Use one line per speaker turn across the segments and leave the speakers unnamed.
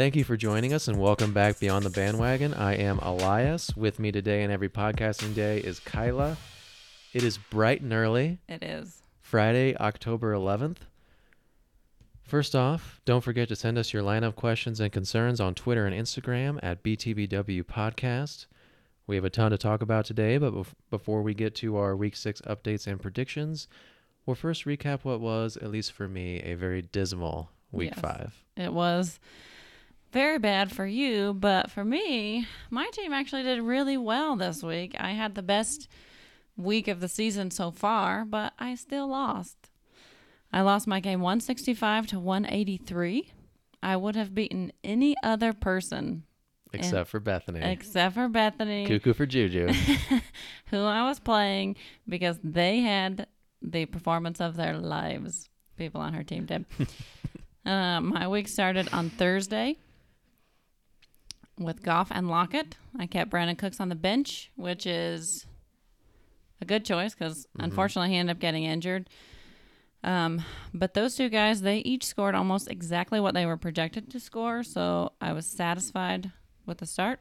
Thank you for joining us and welcome back Beyond the Bandwagon. I am Elias. With me today and every podcasting day is Kyla. It is bright and early,
It is.
Friday, October 11th. First off, don't forget to send us your lineup questions and concerns on Twitter and Instagram at BTBW Podcast. We have a ton to talk about today, but bef- before we get to our Week 6 updates and predictions, we'll first recap what was, at least for me, a very dismal Week
Yes.
5.
It was very bad for you, but for me, my team actually did really well this week. I had the best week of the season so far, but I still lost. I lost my game 165 to 183. I would have beaten any other person
Except for Bethany.
except for Bethany,
Cuckoo for Juju.
who I was playing because they had the performance of their lives. People on her team did. uh, my week started on Thursday with Goff and Lockett. I kept Brandin Cooks on the bench, which is a good choice because unfortunately he ended up getting injured. Um, but those two guys, they each scored almost exactly what they were projected to score, so I was satisfied with the start.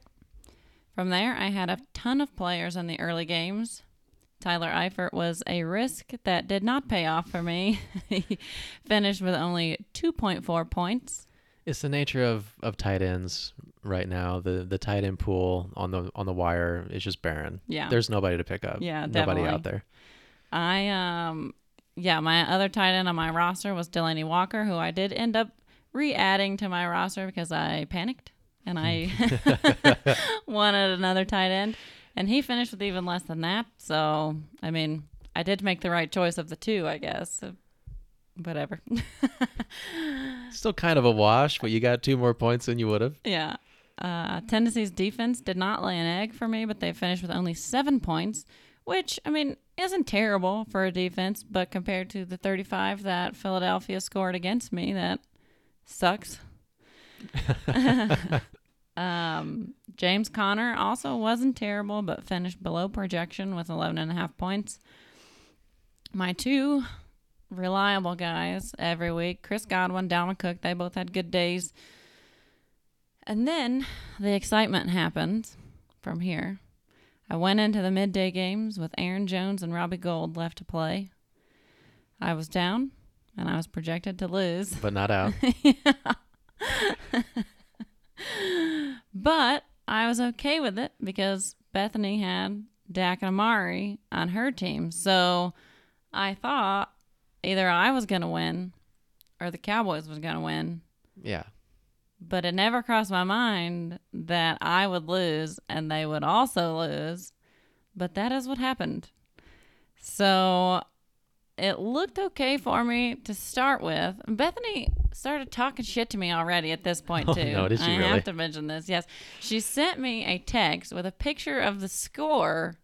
From there, I had a ton of players in the early games. Tyler Eifert was a risk that did not pay off for me. he finished with only 2.4 points.
it's the nature of, of tight ends right now. The the tight end pool on the on the wire is just barren.
Yeah.
There's nobody to pick up.
Yeah,
Nobody
definitely.
out there.
I um yeah, my other tight end on my roster was Delanie Walker, who I did end up re-adding to my roster because I panicked and I wanted another tight end, and he finished with even less than that. So I mean, I did make the right choice of the two, I guess. Whatever.
Still kind of a wash, but you got two more points than you would have.
Yeah. Uh, Tennessee's defense did not lay an egg for me, but they finished with only seven points, which, I mean, isn't terrible for a defense, but compared to the 35 that Philadelphia scored against me, that sucks. um, James Conner also wasn't terrible, but finished below projection with 11 and a half points. My two reliable guys every week, Chris Godwin, Dalvin Cook, they both had good days. And then the excitement happened from here. I went into the midday games with Aaron Jones and Robbie Gould left to play. I was down and I was projected to lose.
But not out.
But I was okay with it because Bethany had Dak and Amari on her team. So I thought either I was going to win or the Cowboys was going to win.
yeah.
But it never crossed my mind that I would lose and they would also lose. But that is what happened. So it looked okay for me to start with. Bethany started talking shit to me already at this point, too.
Oh,
too.
no, did she
I
really?
have to mention this. Yes. She sent me a text with a picture of the score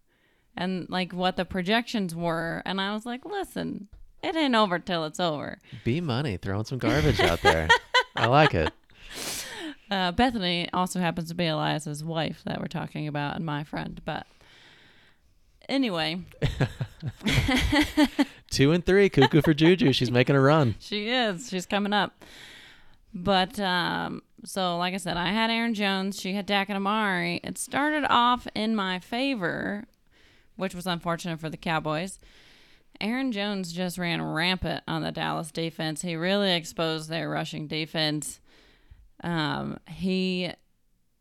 and like what the projections were. And I was like, listen, it ain't over till it's over.
Be money, throwing some garbage out there. I like it.
Uh, Bethany also happens to be Elias's wife that we're talking about and my friend. But anyway,
Two and three, cuckoo for Juju. She's making a run.
she is. She's coming up. But um, so, like I said, I had Aaron Jones. She had Dak and Amari. It started off in my favor, which was unfortunate for the Cowboys. Aaron Jones just ran rampant on the Dallas defense. He really exposed their rushing defense. Um, he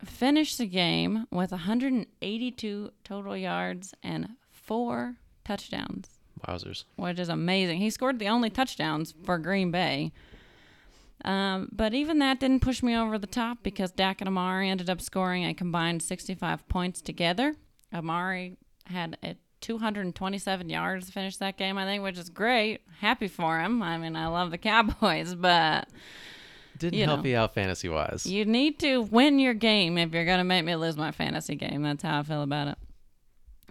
finished the game with 182 total yards and four touchdowns
Wowzers.
which is amazing. He scored the only touchdowns for Green Bay. Um, but even that didn't push me over the top because Dak and Amari ended up scoring a combined 65 points together. Amari had a 227 yards to finish that game, I think, which is great. Happy for him. I mean, I love the Cowboys, but
Didn't
You
help
know.
you out fantasy wise.
you need to win your game if you're going to make me lose my fantasy game. That's how I feel about it.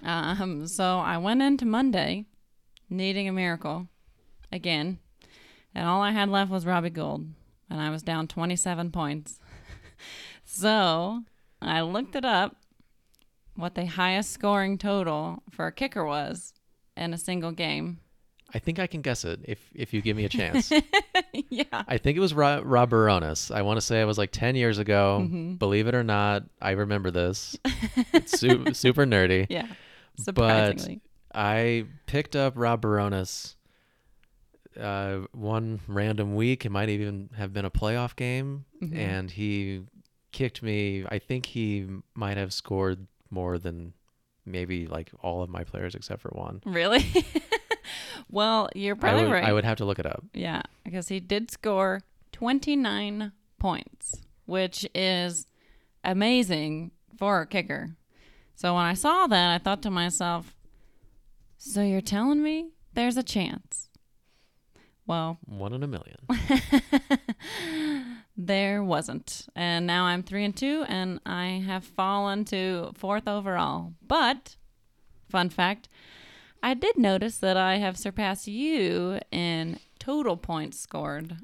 Um, so I went into Monday needing a miracle again, and all I had left was Robbie Gould. and I was down 27 points. so I looked it up what the highest scoring total for a kicker was in a single game.
I think I can guess it if if you give me a chance.
yeah.
I think it was Rob, Rob Bironas. I want to say it was like 10 years ago.
Mhm.
Believe it or not, I remember this. It's su- super nerdy.
Yeah. Surprisingly.
But I picked up Rob Bironas uh, one random week. It might even have been a playoff game.
Mhm.
And he kicked me. I think he might have scored more than maybe like all of my players except for one.
Really? well, you're
I
probably
would,
right.
I would have to look it up.
Yeah, because he did score 29 points, which is amazing for a kicker. So when I saw that, I thought to myself, so you're telling me there's a chance? Well,
One in a million.
there wasn't. And now I'm 3 and 2 and I have fallen to 4th overall. But fun fact, I did notice that I have surpassed you in total points scored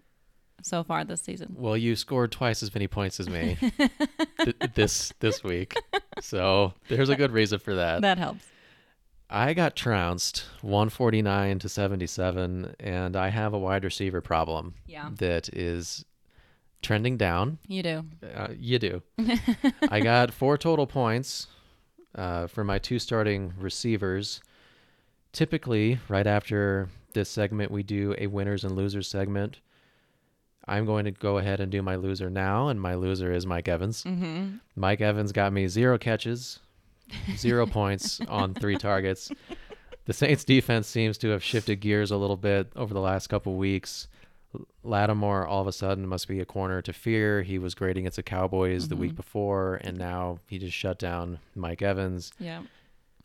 so far this season.
Well, you scored twice as many points as me th- this this week, so there's a good reason for that.
That helps.
I got trounced 149 to 77, and I have a wide receiver problem
Yeah.
that is trending down.
You do.
Uh, you do. I got four total points uh, for my two starting receivers. Typically, right after this segment, we do a winners and losers segment. I'm going to go ahead and do my loser now, and my loser is Mike Evans.
Mm-hmm.
Mike Evans got me zero catches, zero points on three targets. The Saints defense seems to have shifted gears a little bit over the last couple weeks. Lattimore all of a sudden must be a corner to fear. He was great against the Cowboys the week before, and now he just shut down Mike Evans.
Yeah.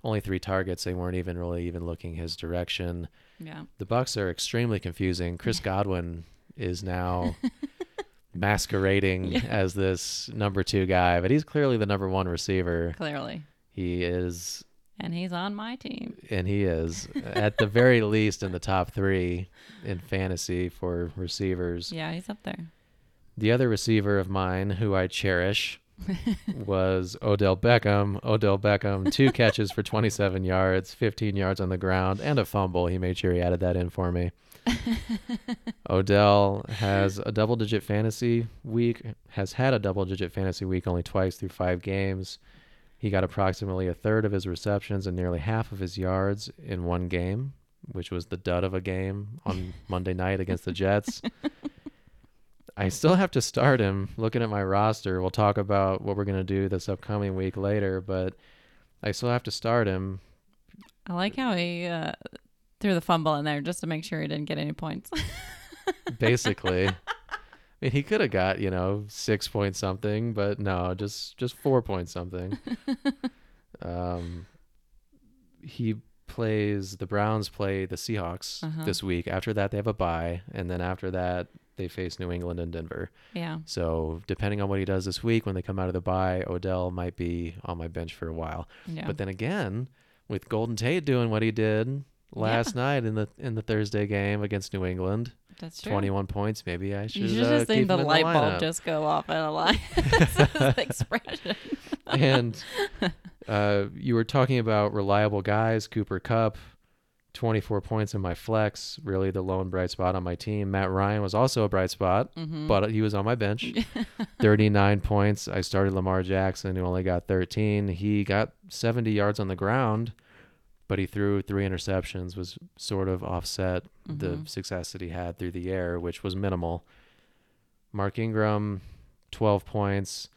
Only three targets. They weren't even really even looking his direction.
Yeah.
The Bucs are extremely confusing. Chris Godwin is now masquerading
Yeah.
as this number two guy, but he's clearly the number one receiver.
Clearly.
He is,
And he's on my team.
and he is at the very least in the top three in fantasy for receivers.
Yeah, he's up there.
The other receiver of mine, who I cherish, was Odell Beckham. Odell Beckham, two catches for 27 yards, 15 yards on the ground, and a fumble. He made sure he added that in for me. Odell has a double digit fantasy week, has had a double digit fantasy week only twice through five games. He got approximately a third of his receptions and nearly half of his yards in one game, which was the dud of a game on Monday night against the Jets. I still have to start him. Looking at my roster, we'll talk about what we're going to do this upcoming week later, but I still have to start him.
I like how he uh, threw the fumble in there just to make sure he didn't get any points.
basically. I mean, he could have got you know six point something, but no, just just four point something. um, he plays the Browns play the Seahawks
Uh-huh.
this week. After that, they have a bye, and then after that, they face New England and Denver.
yeah.
So depending on what he does this week, when they come out of the bye, Odell might be on my bench for a while.
Yeah.
But then again, with Golden Tate doing what he did last night in the in the Thursday game against New England,
That's true.
21 points. Maybe I should.
You should
uh,
just seen the light bulb just go off in a line. Expression.
and uh, you were talking about reliable guys. Cooper Kupp, 24 points in my flex. Really the lone bright spot on my team. Matt Ryan was also a bright spot,
Mhm.
but he was on my bench. 39 points. I started Lamar Jackson, who only got 13. He got 70 yards on the ground, but he threw three interceptions, was sort of offset the
Mhm.
success that he had through the air, which was minimal. Mark Ingram, 12 points.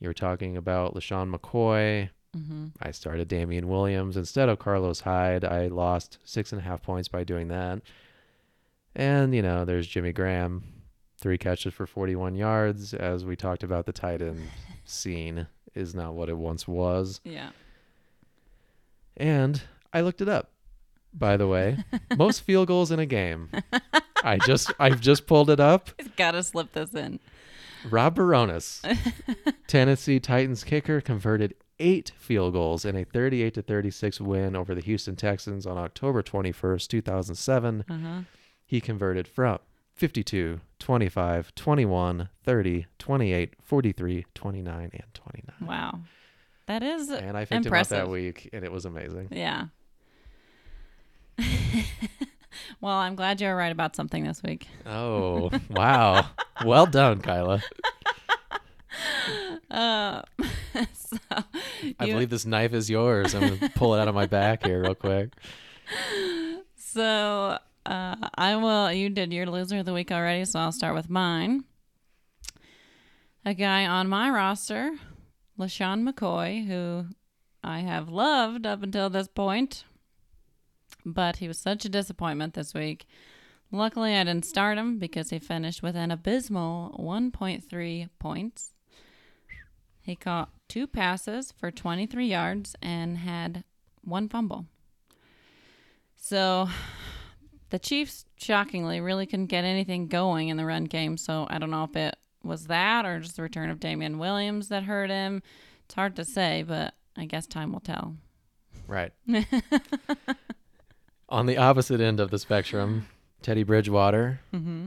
You were talking about LeSean McCoy.
Hmm
I started Damien Williams instead of Carlos Hyde. I lost six and a half points by doing that. And, you know, there's Jimmy Graham, three catches for 41 yards. As we talked about, the tight end scene is not what it once was.
Yeah.
And I looked it up, by the way. Most field goals in a game. I just I've just pulled it up.
He's got to slip this in.
Rob Bironas, Tennessee Titans kicker, converted eight field goals in a 38 to 36 win over the Houston Texans on October 21st, 2007.
Uh-huh.
He converted from 52, 25, 21, 30, 28, 43, 29, and 29.
Wow. That is
And I picked him up
impressive.
that week, and it was amazing.
Yeah. Well, I'm glad you were right about something this week.
Oh, wow. well done, Kyla.
Uh, so
I believe this knife is yours. I'm going to pull it out of my back here real quick.
So uh, I will. You did your loser of the week already, so I'll start with mine. A guy on my roster, LeSean McCoy, who I have loved up until this point, but he was such a disappointment this week. Luckily, I didn't start him because he finished with an abysmal 1.3 points. He caught two passes for 23 yards and had one fumble. So the Chiefs, shockingly, really couldn't get anything going in the run game. So I don't know if it was that or just the return of Damien Williams that hurt him. It's hard to say, but I guess time will tell.
Right. On the opposite end of the spectrum, Teddy Bridgewater,
Mm-hmm.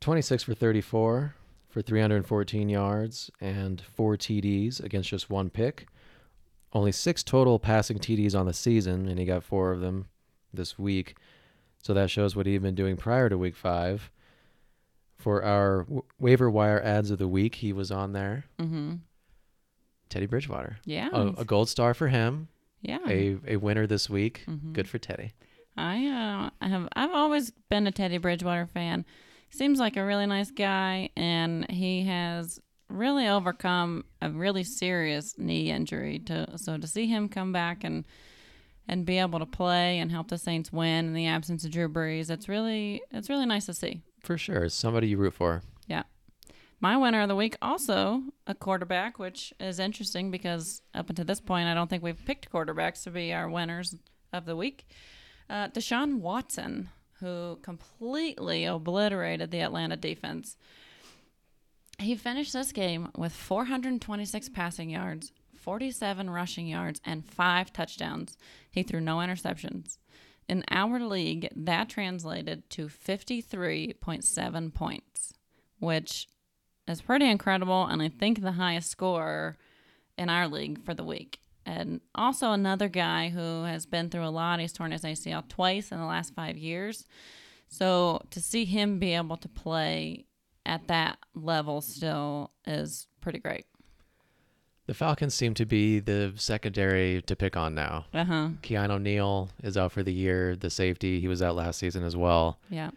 26 for 34 for 314 yards and four TDs against just one pick. Only six total passing TDs on the season, and he got four of them this week. So that shows what he'd been doing prior to week five. For our w- waiver wire ads of the week, he was on there.
Mm-hmm.
Teddy Bridgewater.
Yeah.
A, a gold star for him.
yeah.
A, a winner this week.
Mhm.
Good for Teddy.
I uh, I have I've always been a Teddy Bridgewater fan. Seems like a really nice guy, and he has really overcome a really serious knee injury. To so to see him come back and and be able to play and help the Saints win in the absence of Drew Brees, it's really it's really nice to see.
For sure. Somebody you root for. Yeah.
My winner of the week also a quarterback, which is interesting because up until this point, I don't think we've picked quarterbacks to be our winners of the week. Uh, Deshaun Watson, who completely obliterated the Atlanta defense. He finished this game with 426 passing yards, 47 rushing yards, and five touchdowns. He threw no interceptions. In our league, that translated to 53.7 points, which is pretty incredible, and I think the highest score in our league for the week. And also another guy who has been through a lot. He's torn his ACL twice in the last five years. So to see him be able to play at that level still is pretty great.
The Falcons seem to be the secondary to pick on now.
Uh huh.
Keanu O'Neal is out for the year. The safety, he was out last season as well.
Yeah.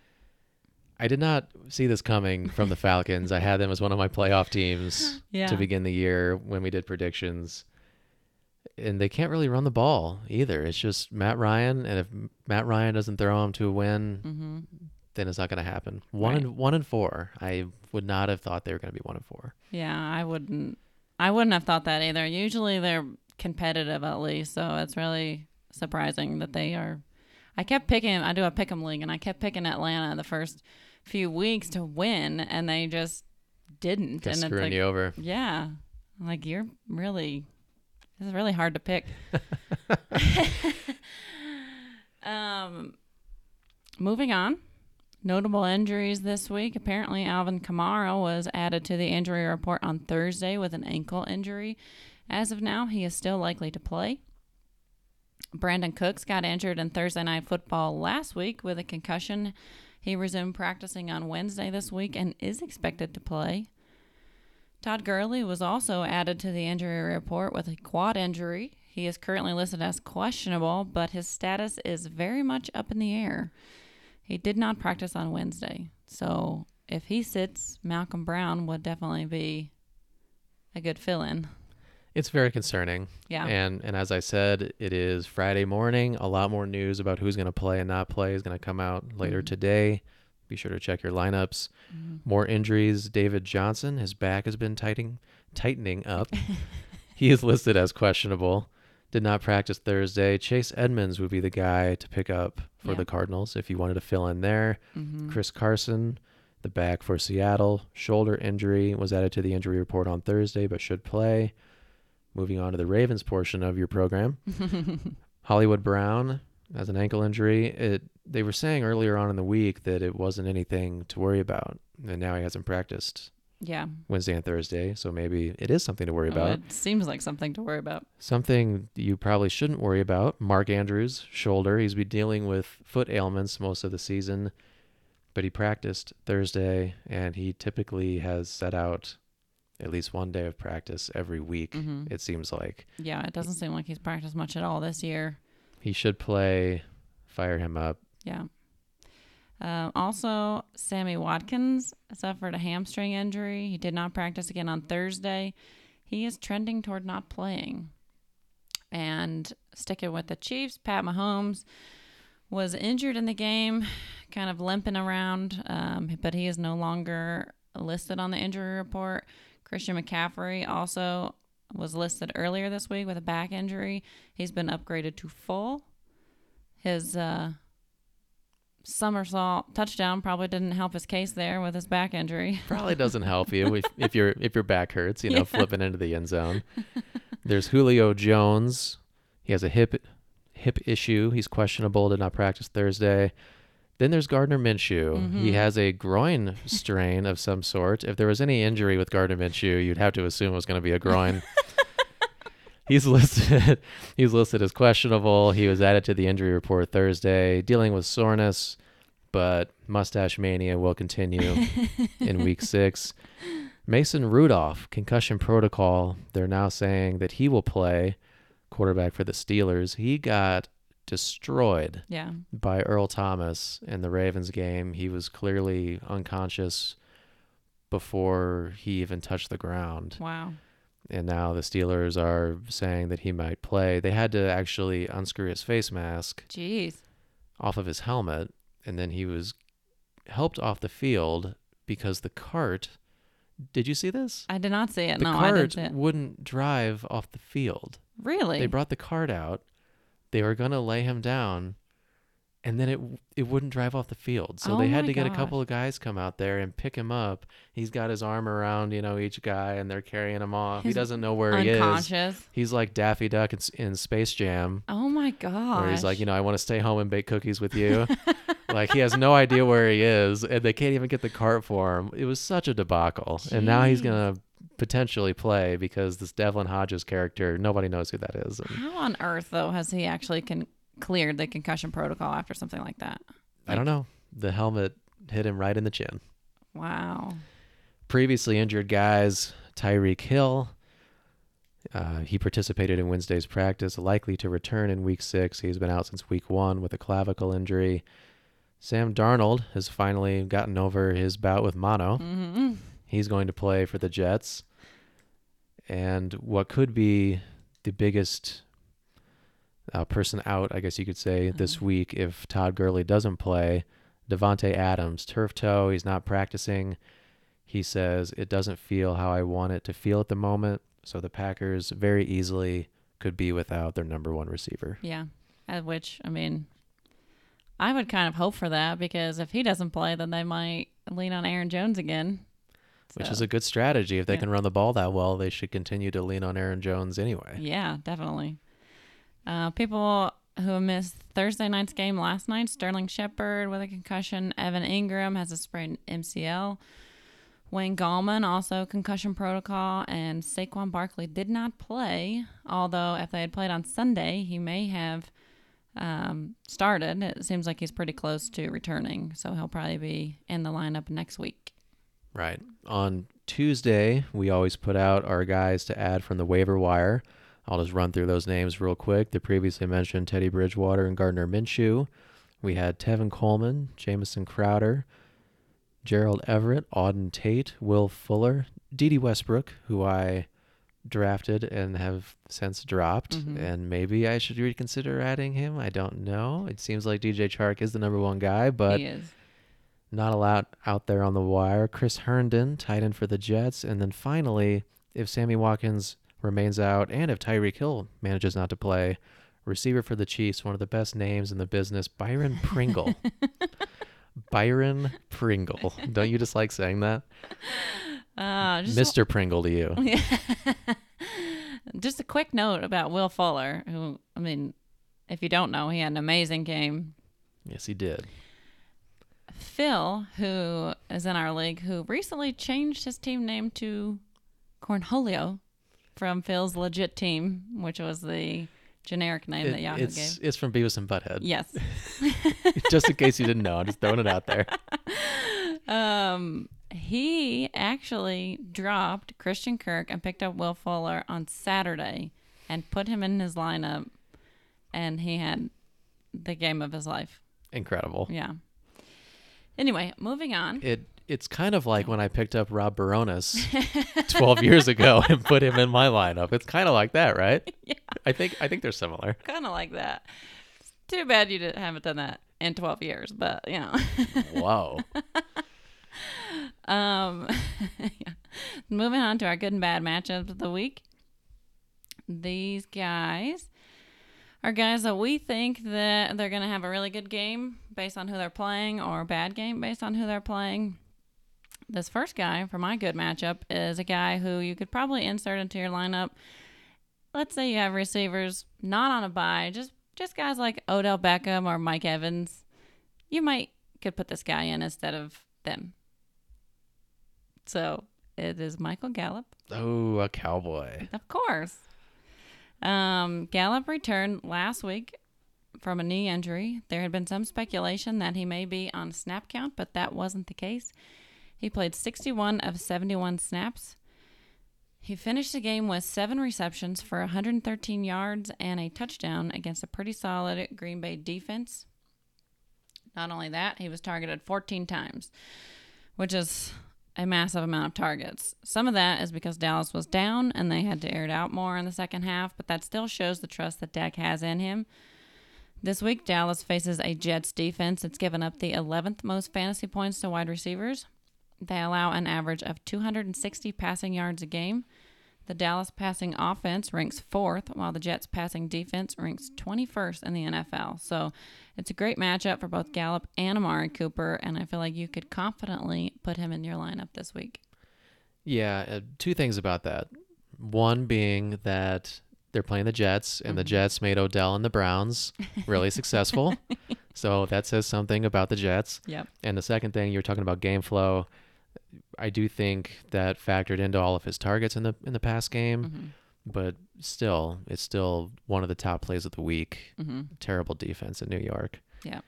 I did not see this coming from the Falcons. I had them as one of my playoff teams
Yeah.
to begin the year when we did predictions. And they can't really run the ball either. It's just Matt Ryan, and if Matt Ryan doesn't throw him to a win,
Mm-hmm.
then it's not going to happen. One
Right.
and one and four. I would not have thought they were going to be one and four.
Yeah, I wouldn't. I wouldn't have thought that either. Usually they're competitive at least, so it's really surprising that they are. I kept picking. I do a pick'em league, and I kept picking Atlanta the first few weeks to win, and they just didn't.
Just
and it's
screwing
like,
you over.
yeah, like you're really. This is really hard to pick. um, moving on. Notable injuries this week. Apparently, Alvin Kamara was added to the injury report on Thursday with an ankle injury. As of now, he is still likely to play. Brandin Cooks got injured in Thursday Night Football last week with a concussion. He resumed practicing on Wednesday this week and is expected to play. Todd Gurley was also added to the injury report with a quad injury. He is currently listed as questionable, but his status is very much up in the air. He did not practice on Wednesday. So if he sits, Malcolm Brown would definitely be a good fill in.
It's very concerning.
Yeah.
And and as I said, it is Friday morning. A lot more news about who's going to play and not play is going to come out later
Mhm.
today. Be sure to check your lineups.
Mhm.
More injuries. David Johnson, his back has been tightening tightening up. he is listed as questionable. Did not practice Thursday. Chase Edmonds would be the guy to pick up for
Yeah.
the Cardinals if you wanted to fill in there.
Mhm.
Chris Carson, the back for Seattle, shoulder injury was added to the injury report on Thursday, but should play. Moving on to the Ravens portion of your program, Hollywood Brown has an ankle injury. It they were saying earlier on in the week that it wasn't anything to worry about, and now he hasn't practiced
Yeah.
Wednesday and Thursday. So maybe it is something to worry
Well,
about.
it seems like something to worry about.
Something you probably shouldn't worry about. Mark Andrews, shoulder. He's been dealing with foot ailments most of the season, but he practiced Thursday and he typically has set out at least one day of practice every week,
hmm
it seems like.
Yeah, it doesn't seem like he's practiced much at all this year.
He should play, fire him up.
Yeah. Um, also, Sammy Watkins suffered a hamstring injury. He did not practice again on Thursday. He is trending toward not playing. And sticking with the Chiefs, Pat Mahomes was injured in the game, kind of limping around, um, but he is no longer listed on the injury report. Christian McCaffrey also was listed earlier this week with a back injury. He's been upgraded to full. His uh, somersault touchdown probably didn't help his case there with his back injury.
Probably doesn't help you if, if your if your back hurts, you know,
Yeah.
flipping into the end zone. There's Julio Jones. He has a hip hip issue. He's questionable. Did not practice Thursday. Then there's Gardner Minshew. He
Mhm.
has a groin strain of some sort. If there was any injury with Gardner Minshew, you'd have to assume it was going to be a groin. he's listed. He's listed as questionable. He was added to the injury report Thursday, dealing with soreness, but mustache mania will continue in week six. Mason Rudolph, concussion protocol. They're now saying that he will play quarterback for the Steelers. He got destroyed
yeah.
by Earl Thomas in the Ravens game. He was clearly unconscious before he even touched the ground.
Wow.
And now the Steelers are saying that he might play. They had to actually unscrew his face mask
Jeez.
off of his helmet, and then he was helped off the field because the cart. Did you see this?
I did not see it.
The
no, I didn't
cart
see it.
wouldn't drive off the field.
Really?
They brought the cart out. They were gonna lay him down, and then it it wouldn't drive off the field. So
Oh
they had to get a couple of guys come out there and pick him up. He's got his arm around you know each guy, and they're carrying him off. he doesn't know where he is.
Unconscious.
He's like Daffy Duck in, in Space Jam,
Oh my god.
where he's like, you know, I want to stay home and bake cookies with you. like he has no idea where he is, and they can't even get the cart for him. It was such a debacle, and now he's gonna potentially play because this Devlin Hodges character, nobody knows who that is. And
How on earth though has he actually con- cleared the concussion protocol after something like that?
I don't know. The helmet hit him right in the chin.
Wow.
Previously injured guys, Tyreek Hill. Uh, he participated in Wednesday's practice, likely to return in week six. He's been out since week one with a clavicle injury. Sam Darnold has finally gotten over his bout with mono.
hmm
He's going to play for the Jets. And what could be the biggest uh, person out, I guess you could say, this
Mhm.
week if Todd Gurley doesn't play, Davante Adams, turf toe. He's not practicing. He says it doesn't feel how I want it to feel at the moment. So the Packers very easily could be without their number one receiver.
Yeah. At which I mean, I would kind of hope for that because if he doesn't play, then they might lean on Aaron Jones again.
Which is a good strategy. If they
Yeah.
can run the ball that well, they should continue to lean on Aaron Jones anyway.
yeah, definitely. Uh, people who missed Thursday night's game last night: Sterling Shepard with a concussion, Evan Engram has a sprained MCL. Wayne Gallman also concussion protocol, and Saquon Barkley did not play. Although if they had played on Sunday, he may have um, started. It seems like he's pretty close to returning, so he'll probably be in the lineup next week.
Right. On Tuesday, we always put out our guys to add from the waiver wire. I'll just run through those names real quick. The previously mentioned Teddy Bridgewater and Gardner Minshew. We had Tevin Coleman, Jamison Crowder, Gerald Everett, Auden Tate, Will Fuller, Dede Westbrook, who I drafted and have since dropped.
Mhm.
And maybe I should reconsider adding him. I don't know. It seems like DJ Chark is the number one guy, but
he is.
not a lot out there on the wire. Chris Herndon, tight end for the Jets. And then finally, if Sammy Watkins remains out and if Tyreek Hill manages not to play, receiver for the Chiefs, one of the best names in the business, Byron Pringle. Byron Pringle. Don't you just like saying that?
Uh, just
Mr. Pringle to you.
Yeah. Just a quick note about Will Fuller, who, I mean, if you don't know, he had an amazing game.
Yes, he did.
Phil, who is in our league, who recently changed his team name to Cornholio from Phil's legit team, which was the generic name that
It-
Yahoo
it's
gave.
it's from Beavis and Butthead.
Yes.
just in case you didn't know, I'm just throwing it out there.
Um, he actually dropped Christian Kirk and picked up Will Fuller on Saturday and put him in his lineup, and he had the game of his life.
Incredible.
Yeah. Anyway, moving on.
It it's kind of like when I picked up Rob Bironas 12 years ago and put him in my lineup. It's kind of like that, right?
Yeah.
I think I think they're similar.
Kind of like that. It's too bad you didn't, haven't done that in 12 years, but you know.
Whoa.
Um, yeah. Moving on to our good and bad matchups of the week. These guys are guys that we think that they're going to have a really good game based on who they're playing or a bad game based on who they're playing. This first guy for my good matchup is a guy who you could probably insert into your lineup. Let's say you have receivers not on a buy, just just guys like Odell Beckham or Mike Evans. You might could put this guy in instead of them. So it is Michael Gallup,
Oh, a cowboy.
of course. Um, Gallup returned last week from a knee injury. There had been some speculation that he may be on snap count, but that wasn't the case. He played 61 of 71 snaps. He finished the game with seven receptions for 113 yards and a touchdown against a pretty solid Green Bay defense. Not only that, he was targeted 14 times, which is a massive amount of targets. Some of that is because Dallas was down and they had to air it out more in the second half, but that still shows the trust that Dak has in him. This week, Dallas faces a Jets defense that's given up the 11th most fantasy points to wide receivers. They allow an average of 260 passing yards a game. The Dallas passing offense ranks fourth, while the Jets passing defense ranks 21st in the NFL. So it's a great matchup for both Gallup and Amari Cooper, and I feel like you could confidently put him in your lineup this week.
Yeah, uh, two things about that. One being that they're playing the Jets, and the Jets made Odell and the Browns really successful. So that says something about the Jets.
Yep.
And the second thing you're talking about game flow, I do think that factored into all of his targets in the in the past game,
Mm-hmm.
but still, it's still one of the top plays of the week.
Mm-hmm.
Terrible defense in New York.
Yeah.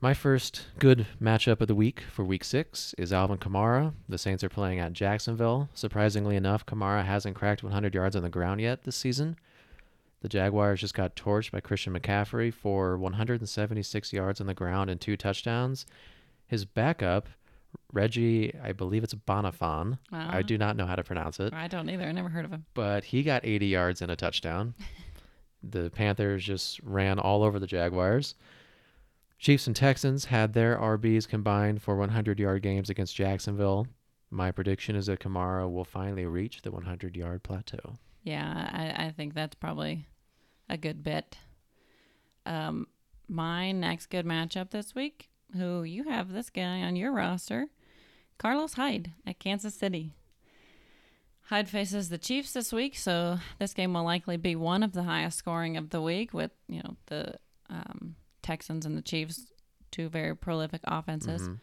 My first good matchup of the week for week six is Alvin Kamara. The Saints are playing at Jacksonville. Surprisingly enough, Kamara hasn't cracked 100 yards on the ground yet this season. The Jaguars just got torched by Christian McCaffrey for 176 yards on the ground and two touchdowns. His backup, Reggie, I believe it's Bonnafon. I do not know how to pronounce it,
I don't either. I never heard of him.
but he got 80 yards and a touchdown. the Panthers just ran all over the Jaguars. Chiefs and Texans had their RBs combined for 100 yard games against Jacksonville. My prediction is that Kamara will finally reach the 100 yard plateau.
Yeah, I, I think that's probably a good bet. Um, my next good matchup this week, who you have this guy on your roster, Carlos Hyde at Kansas City. Hyde faces the Chiefs this week, so this game will likely be one of the highest scoring of the week with, you know, the um, Texans and the Chiefs, two very prolific offenses.
Mhm.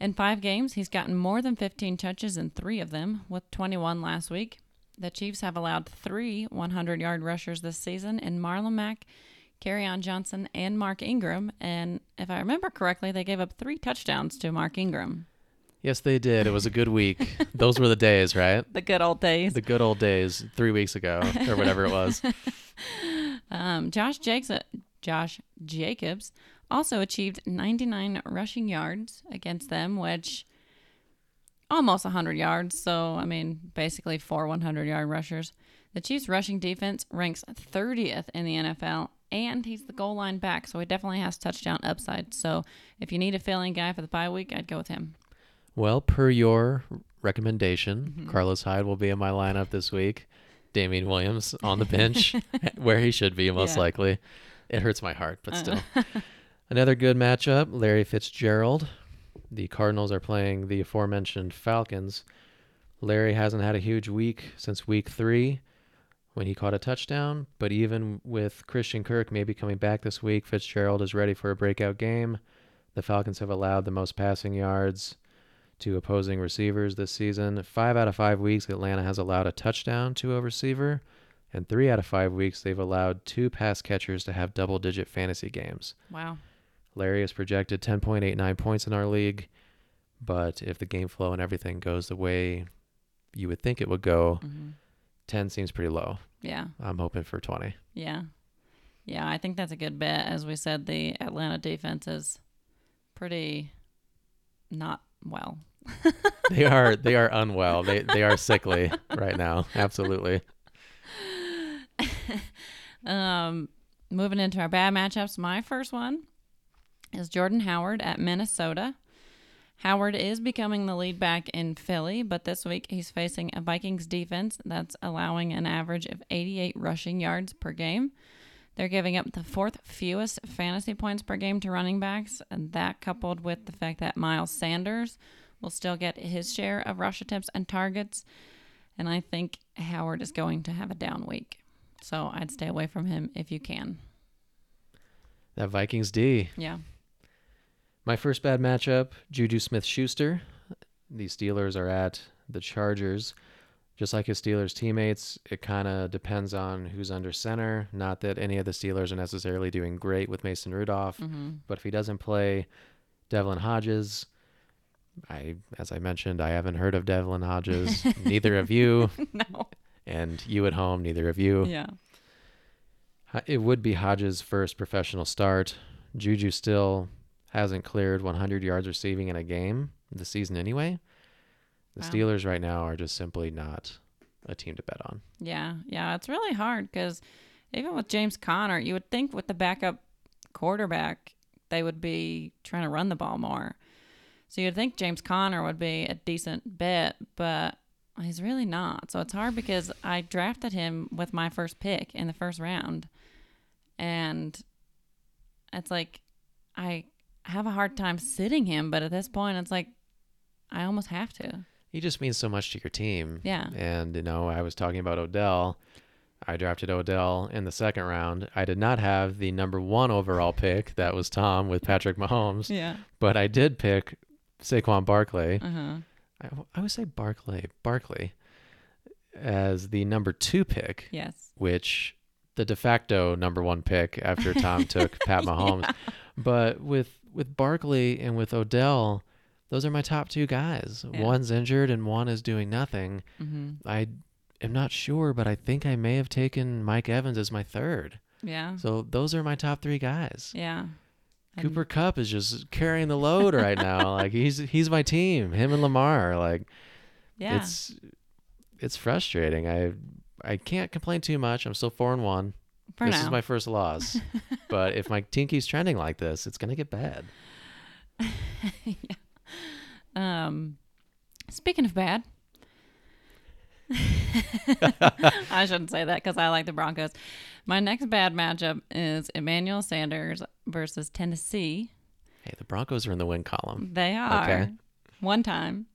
In five games, he's gotten more than 15 touches in three of them, with 21 last week. The Chiefs have allowed three 100 yard rushers this season in Marlon Mack, on Johnson, and Mark Ingram. And if I remember correctly, they gave up three touchdowns to Mark Ingram.
Yes, they did. It was a good week. Those were the days, right?
The good old days.
The good old days, three weeks ago or whatever it was.
Um, Josh Jacobs, Josh Jacobs also achieved 99 rushing yards against them, which almost 100 yards. So, I mean, basically four 100 yard rushers. The Chiefs' rushing defense ranks 30th in the NFL, and he's the goal line back, so he definitely has touchdown upside. So, if you need a filling guy for the bye week, I'd go with him.
Well, per your recommendation,
Mm-hmm.
Carlos Hyde will be in my lineup this week. Damien Williams on the bench, where he should be most
Yeah.
likely. It hurts my heart, but still. Another good matchup Larry Fitzgerald. The Cardinals are playing the aforementioned Falcons. Larry hasn't had a huge week since week three when he caught a touchdown, but even with Christian Kirk maybe coming back this week, Fitzgerald is ready for a breakout game. The Falcons have allowed the most passing yards to opposing receivers this season. Five out of five weeks, Atlanta has allowed a touchdown to a receiver. And three out of five weeks, they've allowed two pass catchers to have double digit fantasy games.
Wow.
Larry is projected 10.89 points in our league. But if the game flow and everything goes the way you would think it would go,
hmm
10 seems pretty low.
Yeah.
I'm hoping for 20.
Yeah. Yeah, I think that's a good bet. As we said, the Atlanta defense is pretty not well.
They are they are unwell. They they are sickly right now. Absolutely.
Um, moving into our bad matchups, my first one is Jordan Howard at Minnesota. Howard is becoming the lead back in Philly, but this week he's facing a Vikings defense that's allowing an average of 88 rushing yards per game. They're giving up the fourth fewest fantasy points per game to running backs, and that coupled with the fact that Miles Sanders will still get his share of rush attempts and targets. And I think Howard is going to have a down week. So I'd stay away from him if you can.
That Vikings D.
Yeah.
My first bad matchup, Juju Smith Schuster. The Steelers are at the Chargers. Just like his Steelers teammates, it kind of depends on who's under center. Not that any of the Steelers are necessarily doing great with Mason Rudolph,
Mm-hmm.
but if he doesn't play Devlin Hodges, I as I mentioned, I haven't heard of Devlin Hodges. neither of you,
no.
and you at home, neither of you.
Yeah.
It would be Hodges' first professional start. Juju still hasn't cleared 100 yards receiving in a game this season anyway. The
Wow.
Steelers right now are just simply not a team to bet on.
Yeah. Yeah. It's really hard because even with James Conner, you would think with the backup quarterback, they would be trying to run the ball more. So you'd think James Conner would be a decent bet, but he's really not. So it's hard because I drafted him with my first pick in the first round. And it's like I have a hard time sitting him, but at this point, it's like I almost have to.
He just means so much to your team.
Yeah.
And, you know, I was talking about Odell. I drafted Odell in the second round. I did not have the number one overall pick. That was Tom with Patrick Mahomes.
Yeah.
But I did pick Saquon Barkley.
Uh huh.
I, I would say Barkley, Barkley, as the number two pick,
Yes.
which the de facto number one pick after Tom took Pat Mahomes. But with with Barkley and with Odell, those are my top two guys.
Yeah.
One's injured and one is doing nothing.
Mm-hmm.
I am not sure, but I think I may have taken Mike Evans as my third.
Yeah.
So those are my top three guys.
Yeah. And-
Cooper Kupp is just carrying the load right now. like he's he's my team. Him and Lamar. Like
Yeah.
it's it's frustrating. I I can't complain too much. I'm still four and one.
For
this
now.
is my first loss. but if my team keeps trending like this, it's gonna get bad.
um, speaking of bad, I shouldn't say that because I like the Broncos. My next bad matchup is Emmanuel Sanders versus Tennessee.
Hey, the Broncos are in the win column.
They are
Okay.
one time.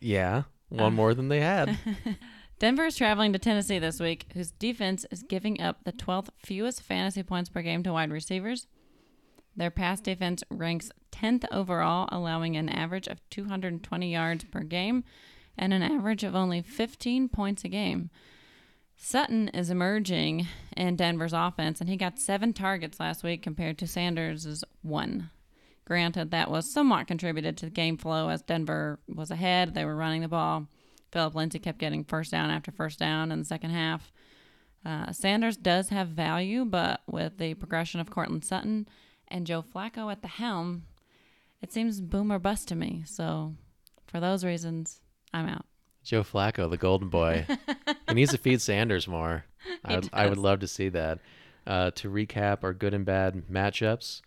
Yeah, one
Uh.
more than they had.
Denver is traveling to Tennessee this week, whose defense is giving up the 12th fewest fantasy points per game to wide receivers. Their pass defense ranks 10th overall, allowing an average of 220 yards per game and an average of only 15 points a game. Sutton is emerging in Denver's offense, and he got seven targets last week compared to Sanders' one. Granted, that was somewhat contributed to the game flow as Denver was ahead. They were running the ball. Philip Lindsay kept getting first down after first down in the second half. Uh, Sanders does have value, but with the progression of Courtland Sutton and Joe Flacco at the helm, it seems boom or bust to me. So, for those reasons, I'm out.
Joe Flacco, the golden boy. he needs to feed Sanders more. I, I would love to see that. Uh, to recap our good and bad matchups.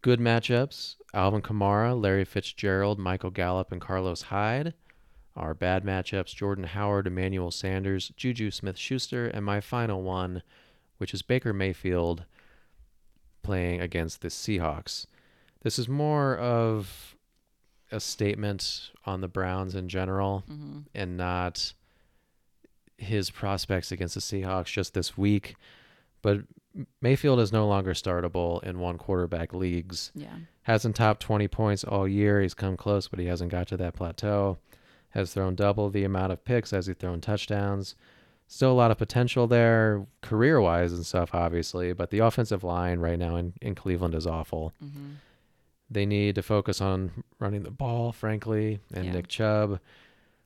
Good matchups Alvin Kamara, Larry Fitzgerald, Michael Gallup, and Carlos Hyde. Our bad matchups Jordan Howard, Emmanuel Sanders, Juju Smith Schuster, and my final one, which is Baker Mayfield playing against the Seahawks. This is more of a statement on the Browns in general
Mm-hmm.
and not his prospects against the Seahawks just this week. But Mayfield is no longer startable in one quarterback leagues.
Yeah.
Hasn't topped 20 points all year. He's come close, but he hasn't got to that plateau. Has thrown double the amount of picks as he's thrown touchdowns. Still a lot of potential there, career wise and stuff, obviously, but the offensive line right now in, in Cleveland is awful.
hmm
They need to focus on running the ball, frankly, and
Yeah.
Nick Chubb.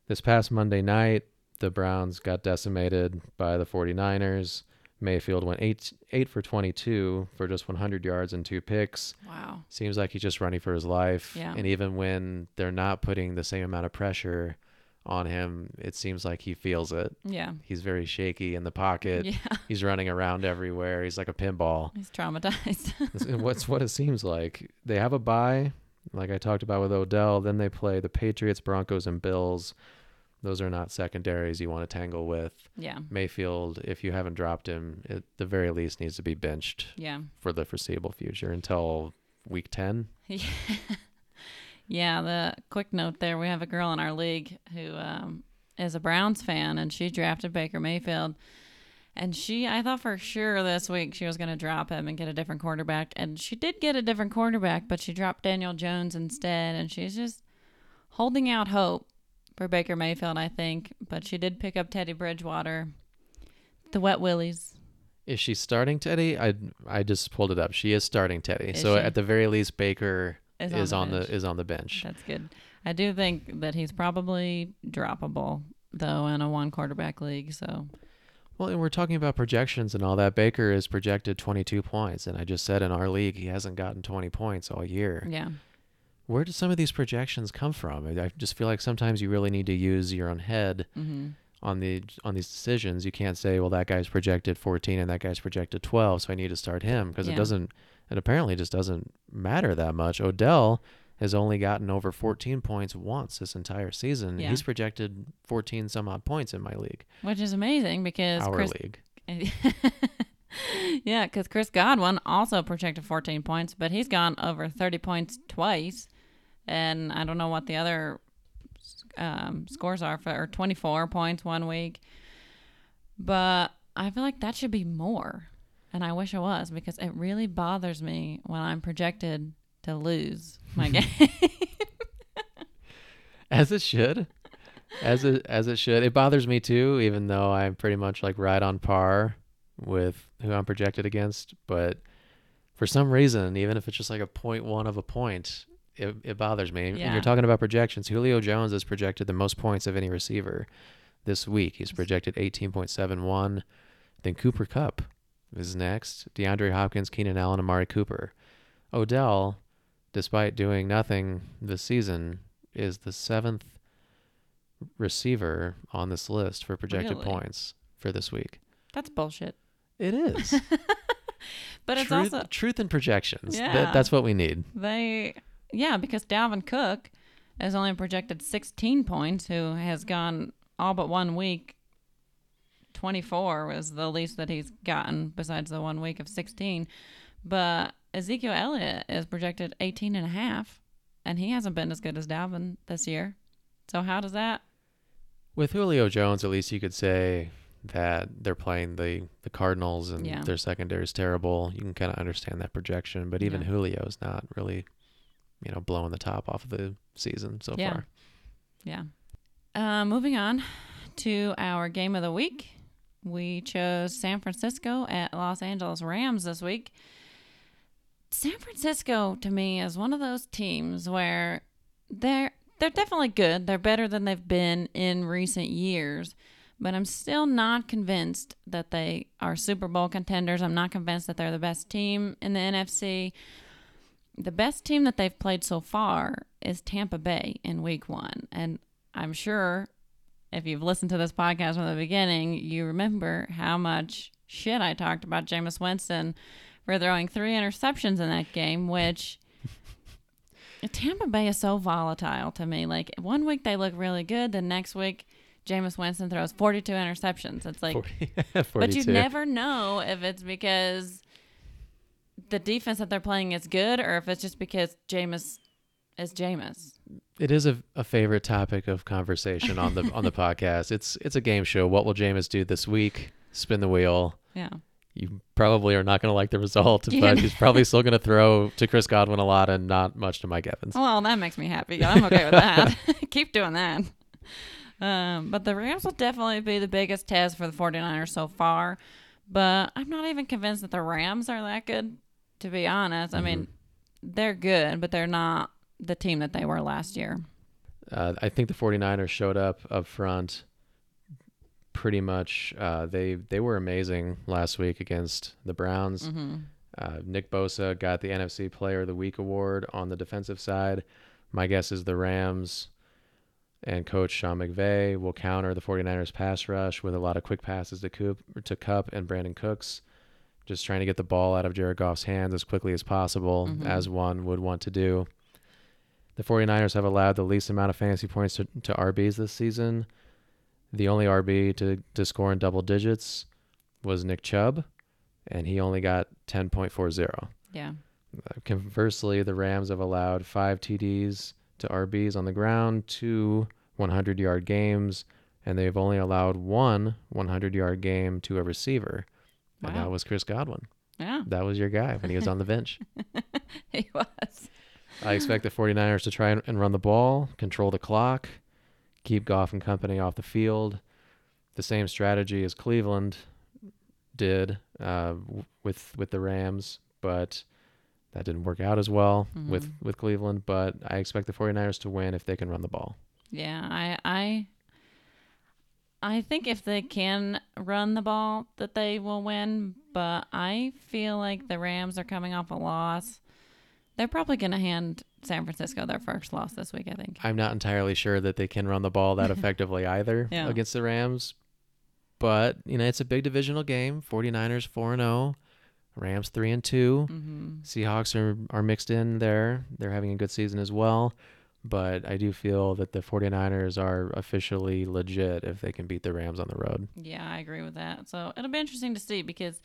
This past Monday night, the Browns got decimated by the 49ers. Mayfield went 8 8 for 22 for just 100 yards and two picks.
Wow.
Seems like he's just running for his life.
Yeah.
And even when they're not putting the same amount of pressure on him, it seems like he feels it.
Yeah.
He's very shaky in the pocket.
Yeah.
He's running around everywhere. He's like a pinball.
He's traumatized.
What's what it seems like. They have a bye, like I talked about with Odell. Then they play the Patriots, Broncos, and Bills. Those are not secondaries you want to tangle with.
yeah.
Mayfield, if you haven't dropped him, at the very least needs to be benched
Yeah.
for the foreseeable future until week 10.
Yeah, the quick note there, we have a girl in our league who um, is a Browns fan, and she drafted Baker Mayfield. And she, I thought for sure this week she was going to drop him and get a different quarterback. And she did get a different quarterback, but she dropped Daniel Jones instead. And she's just holding out hope for Baker Mayfield, I think. But she did pick up Teddy Bridgewater, the Wet Willies.
Is she starting Teddy? I I just pulled it up. She is starting Teddy.
Is
so
she?
at the very least, Baker
Is
is,
on
on,
the
the,
bench.
is on the bench.
That's good. I do think that he's probably droppable, though, in a one quarterback league. So,
Well, and we're talking about projections and all that. Baker is projected 22 points, and I just said in our league he hasn't gotten 20 points all year.
yeah.
Where do some of these projections come from? I I just feel like sometimes you really need to use your own head
hmm
on the on these decisions. You can't say, "Well, that guy's projected 14 and that guy's projected 12, so I need to start him," because
Yeah.
it doesn't. It apparently just doesn't matter that much. Odell has only gotten over 14 points once this entire season.
Yeah.
He's projected 14 some odd points in my league,
Which is amazing because
our
Chris.
league.
yeah, because Chris Godwin also projected 14 points, but he's gone over 30 points twice. And I don't know what the other um, scores are for, or 24 points one week. But I feel like that should be more. And I wish it was because it really bothers me when I'm projected to lose my game.
As it should. As it as it should. It bothers me too, even though I'm pretty much like right on par with who I'm projected against. But for some reason, even if it's just like a point one of a point, it, it bothers me. And you're talking about projections. Julio Jones is projected the most points of any receiver this week. He's projected 18.71. Then Cooper Kupp is next. DeAndre Hopkins, Keenan Allen, Amari Cooper. Odell, despite doing nothing this season, is the seventh receiver on this list for projected
Really?
points for this week.
That's bullshit.
It is.
But it's
truth,
also
truth and projections.
Yeah.
That, that's what we need.
They, yeah, because Dalvin Cook is only projected 16 points, who has gone all but one week. 24 was the least that he's gotten besides the one week of 16. But Ezekiel Elliott is projected 18 and a half, and he hasn't been as good as Dalvin this year. So how does that?
With Julio Jones, at least you could say that they're playing the, the Cardinals and
Yeah.
their secondary is terrible. You can kind of understand that projection, but even
Yeah.
Julio's not really, you know, blowing the top off of the season so
Yeah.
far.
Yeah. Uh, moving on to our game of the week. We chose San Francisco at Los Angeles Rams this week. San Francisco to me is one of those teams where they're they're definitely good. They're better than they've been in recent years, but I'm still not convinced that they are Super Bowl contenders. I'm not convinced that they're the best team in the NFC. The best team that they've played so far is Tampa Bay in week 1, and I'm sure if you've listened to this podcast from the beginning, you remember how much shit I talked about Jameis Winston for throwing three interceptions in that game, which Tampa Bay is so volatile to me. Like one week they look really good, the next week Jameis Winston throws 42 interceptions. It's like,
40,
but you never know if it's because the defense that they're playing is good or if it's just because Jameis is Jameis.
It is a, a favorite topic of conversation on the on the podcast. It's it's a game show. What will Jameis do this week? Spin the wheel.
Yeah.
you probably are not going to like the result,
Yeah.
but he's probably still going to throw to Chris Godwin a lot and not much to Mike Evans.
Well, that makes me happy. I'm okay with that. Keep doing that. Um, but the Rams will definitely be the biggest test for the 49ers so far. But I'm not even convinced that the Rams are that good, to be honest. I mean, they're good, but they're not the team that they were last year.
Uh, I think the 49ers showed up up front pretty much. Uh, they they were amazing last week against the Browns.
hmm
Uh, Nick Bosa got the NFC Player of the Week award on the defensive side. My guess is the Rams and coach Sean McVay will counter the 49ers pass rush with a lot of quick passes to Coop, to Kupp and Brandin Cooks, just trying to get the ball out of Jared Goff's hands as quickly as possible,
Mhm.
as one would want to do. The 49ers have allowed the least amount of fantasy points to, to RBs this season. The only RB to, to score in double digits was Nick Chubb, and he only got 10.40.
Yeah.
Uh, Conversely, the Rams have allowed five TDs to RBs on the ground, two 100 yard games, and they've only allowed one 100 yard game to a receiver. And that was Chris Godwin.
Yeah,
That was your guy when he was on the bench.
he was.
I expect the 49ers to try and- run the ball, control the clock, keep Goff and company off the field. The same strategy as Cleveland did uh, with with the Rams, but that didn't work out as well with
Mhm.
with Cleveland. But I expect the 49ers to win if they can run the ball.
Yeah, I I I think if they can run the ball that they will win, but I feel like the Rams are coming off a loss. They're probably going to hand San Francisco their first loss this week, I think.
I'm not entirely sure that they can run the ball that effectively either
Yeah.
against the Rams. But, you know, it's a big divisional game. 49ers 4 and 0, Rams 3 and 2.
Mhm.
Seahawks are, are mixed in there. They're having a good season as well. But I do feel that the 49ers are officially legit if they can beat the Rams on the road.
Yeah, I agree with that. So it'll be interesting to see because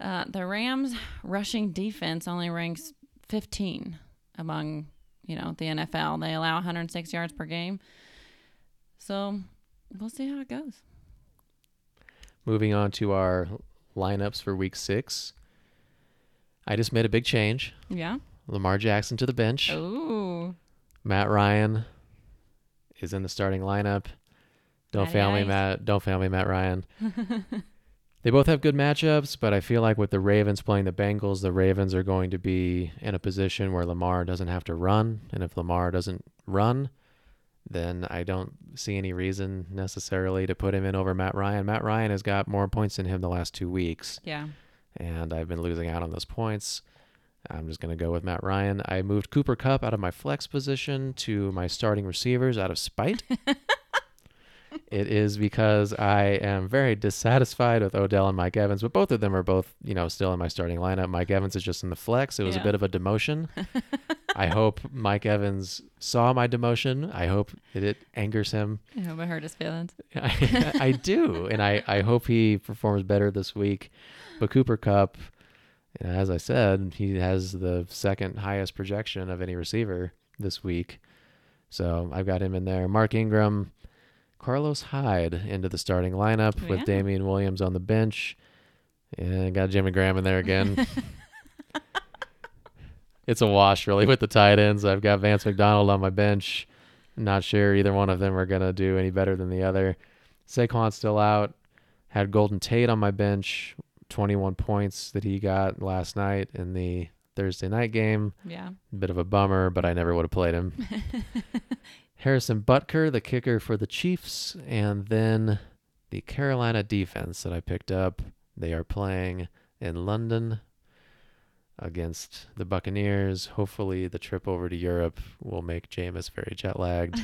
uh, the Rams rushing defense only ranks 15 among you know the NFL. They allow 106 yards per game. So we'll see how it goes.
Moving on to our lineups for week six. I just made a big change.
Yeah.
Lamar Jackson to the bench.
Ooh.
Matt Ryan is in the starting lineup. Don't
Matty
fail me,
Ice.
Matt. Don't fail me, Matt Ryan. they both have good matchups, but I feel like with the Ravens playing the Bengals, the Ravens are going to be in a position where Lamar doesn't have to run. And if Lamar doesn't run, then I don't see any reason necessarily to put him in over Matt Ryan. Matt Ryan has got more points than him the last two weeks
Yeah.
and I've been losing out on those points. I'm just going to go with Matt Ryan. I moved Cooper Kupp out of my flex position to my starting receivers out of spite. it is because I am very dissatisfied with Odell and Mike Evans, but both of them are both, you know, still in my starting lineup. Mike Evans is just in the flex. It was
Yeah.
a bit of a demotion. I hope Mike Evans saw my demotion. I hope that it angers him.
I hope it hurt his feelings.
I, I do, and I, I hope he performs better this week. But Cooper Kupp, as I said, he has the second highest projection of any receiver this week. So I've got him in there. Mark Ingram, Carlos Hyde into the starting lineup
Oh,
with
yeah.
Damien Williams on the bench. And got Jimmy Graham in there again. it's a wash, really, with the tight ends. I've got Vance McDonald on my bench. Not sure either one of them are going to do any better than the other. Saquon's still out. Had Golden Tate on my bench, 21 points that he got last night in the Thursday night game.
Yeah.
Bit of a bummer, but I never would have played him. Harrison Butker, the kicker for the Chiefs, and then the Carolina defense that I picked up. They are playing in London against the Buccaneers. Hopefully, the trip over to Europe will make Jameis very jet lagged.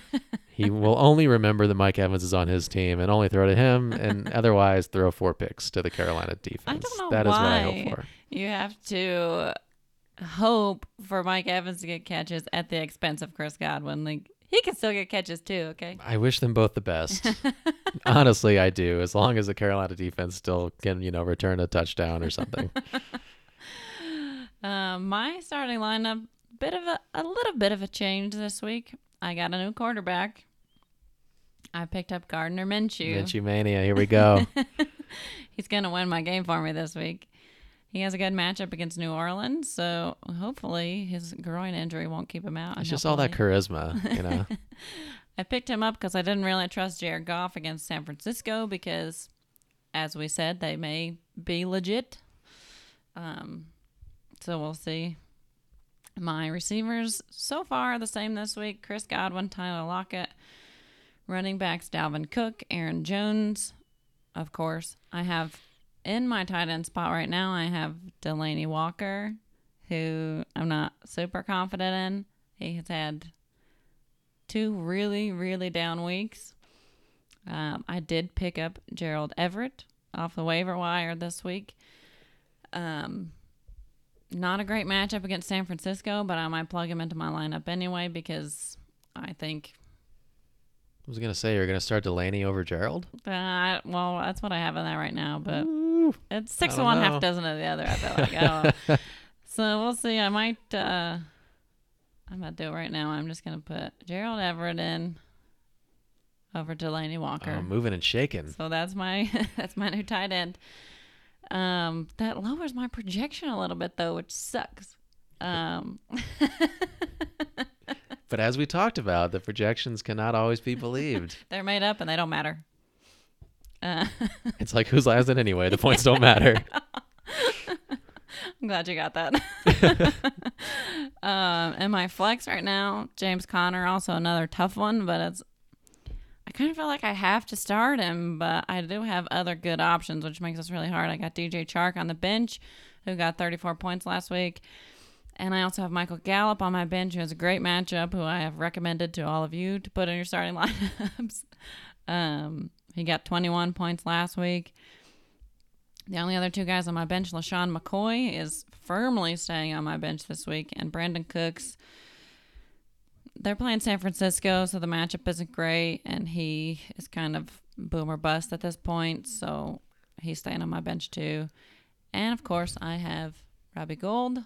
he will only remember that Mike Evans is on his team and only throw to him, and otherwise throw four picks to the Carolina defense.
know
That is what I
why.
hope for.
You have to hope for Mike Evans to get catches at the expense of Chris Godwin. Like he can still get catches too, okay?
I wish them both the best. Honestly, I do. As long as the Carolina defense still can, you know, return a touchdown or something.
Um, my starting lineup, bit of a, a little bit of a change this week. I got a new quarterback. I picked up Gardner Minshew.
Minshew mania. Here we go.
He's going to win my game for me this week. He has a good matchup against New Orleans, so hopefully his groin injury won't keep him out.
It's just all that charisma, you know.
I picked him up because I didn't really trust Jared Goff against San Francisco because, as we said, they may be legit. Um, so we'll see. My receivers so far the same this week: Chris Godwin, Tyler Lockett, running backs Dalvin Cook, Aaron Jones. Of course, I have in my tight end spot right now. I have Delanie Walker, who I'm not super confident in. He has had two really, really down weeks. Um, I did pick up Gerald Everett off the waiver wire this week. Um, not a great matchup against San Francisco, but I might plug him into my lineup anyway because I think
I was gonna say you're gonna start Delanie over Gerald.
that, well, that's what I have in that right now, but
Ooh.
it's six of one,
know.
half dozen of the other. I feel like I so we'll see. I might. uh I'm gonna do it right now. I'm just gonna put Gerald Everett in over Delanie Walker.
Oh, moving and shaking.
So that's my that's my new tight end. Um, that lowers my projection a little bit though, which sucks. Um,
But as we talked about, the projections cannot always be believed.
they're made up and they don't matter. Uh,
it's like who's last in anyway. The points don't matter.
I'm glad you got that. um, and my flex right now, James Conner, also another tough one, but it's. I kind of feel like I have to start him, but I do have other good options, which makes this really hard. I got DJ Chark on the bench, who got 34 points last week. And I also have Michael Gallup on my bench, who has a great matchup, who I have recommended to all of you to put in your starting lineups. um, he got 21 points last week. The only other two guys on my bench, LeSean McCoy, is firmly staying on my bench this week, and Brandin Cooks. They're playing San Francisco, so the matchup isn't great, and he is kind of boom or bust at this point, so he's staying on my bench too. And of course, I have Robbie Gould.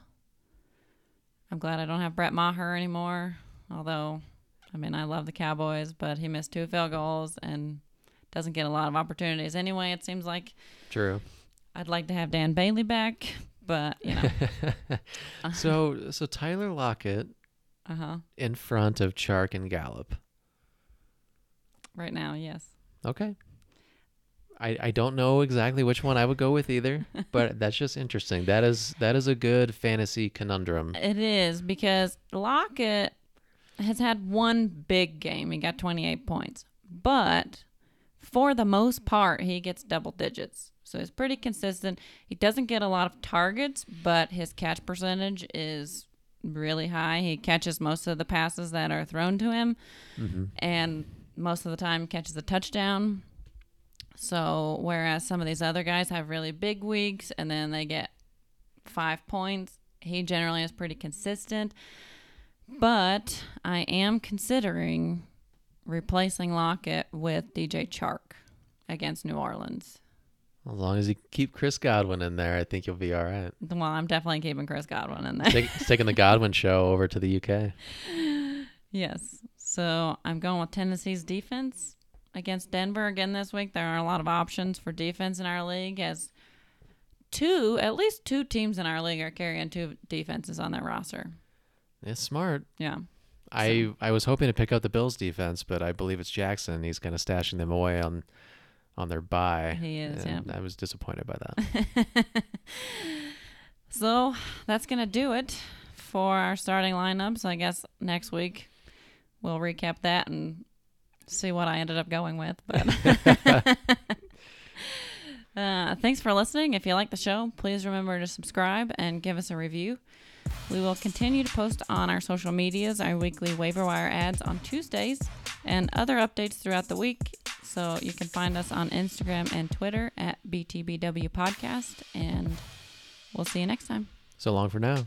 I'm glad I don't have Brett Maher anymore, although, I mean, I love the Cowboys, but he missed two field goals and doesn't get a lot of opportunities anyway, it seems like.
True.
I'd like to have Dan Bailey back, but you know,
so so Tyler Lockett
uh huh.
in front of Chark and Gallup.
Right now, yes.
Okay. I, I don't know exactly which one I would go with either, but that's just interesting. That is that is a good fantasy conundrum.
It is because Lockett has had one big game. He got 28 points, but for the most part, he gets double digits. So he's pretty consistent. He doesn't get a lot of targets, but his catch percentage is really high. He catches most of the passes that are thrown to him,
hmm
and most of the time catches a touchdown. So whereas some of these other guys have really big weeks and then they get five points, he generally is pretty consistent. But I am considering replacing Lockett with DJ Chark against New Orleans.
As long as you keep Chris Godwin in there, I think you'll be all right.
Well, I'm definitely keeping Chris Godwin in there.
Take, it's taking the Godwin show over to the UK.
Yes. So I'm going with Tennessee's defense against Denver again this week. There are a lot of options for defense in our league as two, at least two teams in our league are carrying two defenses on their roster.
It's smart.
Yeah.
I I was hoping to pick up the Bills defense, but I believe it's Jackson. He's kind of stashing them away on on their bye.
He is, yeah.
I was disappointed by that.
So that's going to do it for our starting lineups. I guess next week we'll recap that and see what I ended up going with. But uh, thanks for listening. If you like the show, please remember to subscribe and give us a review. We will continue to post on our social medias our weekly waiver wire ads on Tuesdays and other updates throughout the week. So you can find us on Instagram and Twitter at BTBW Podcast. And we'll see you next time.
so long for now.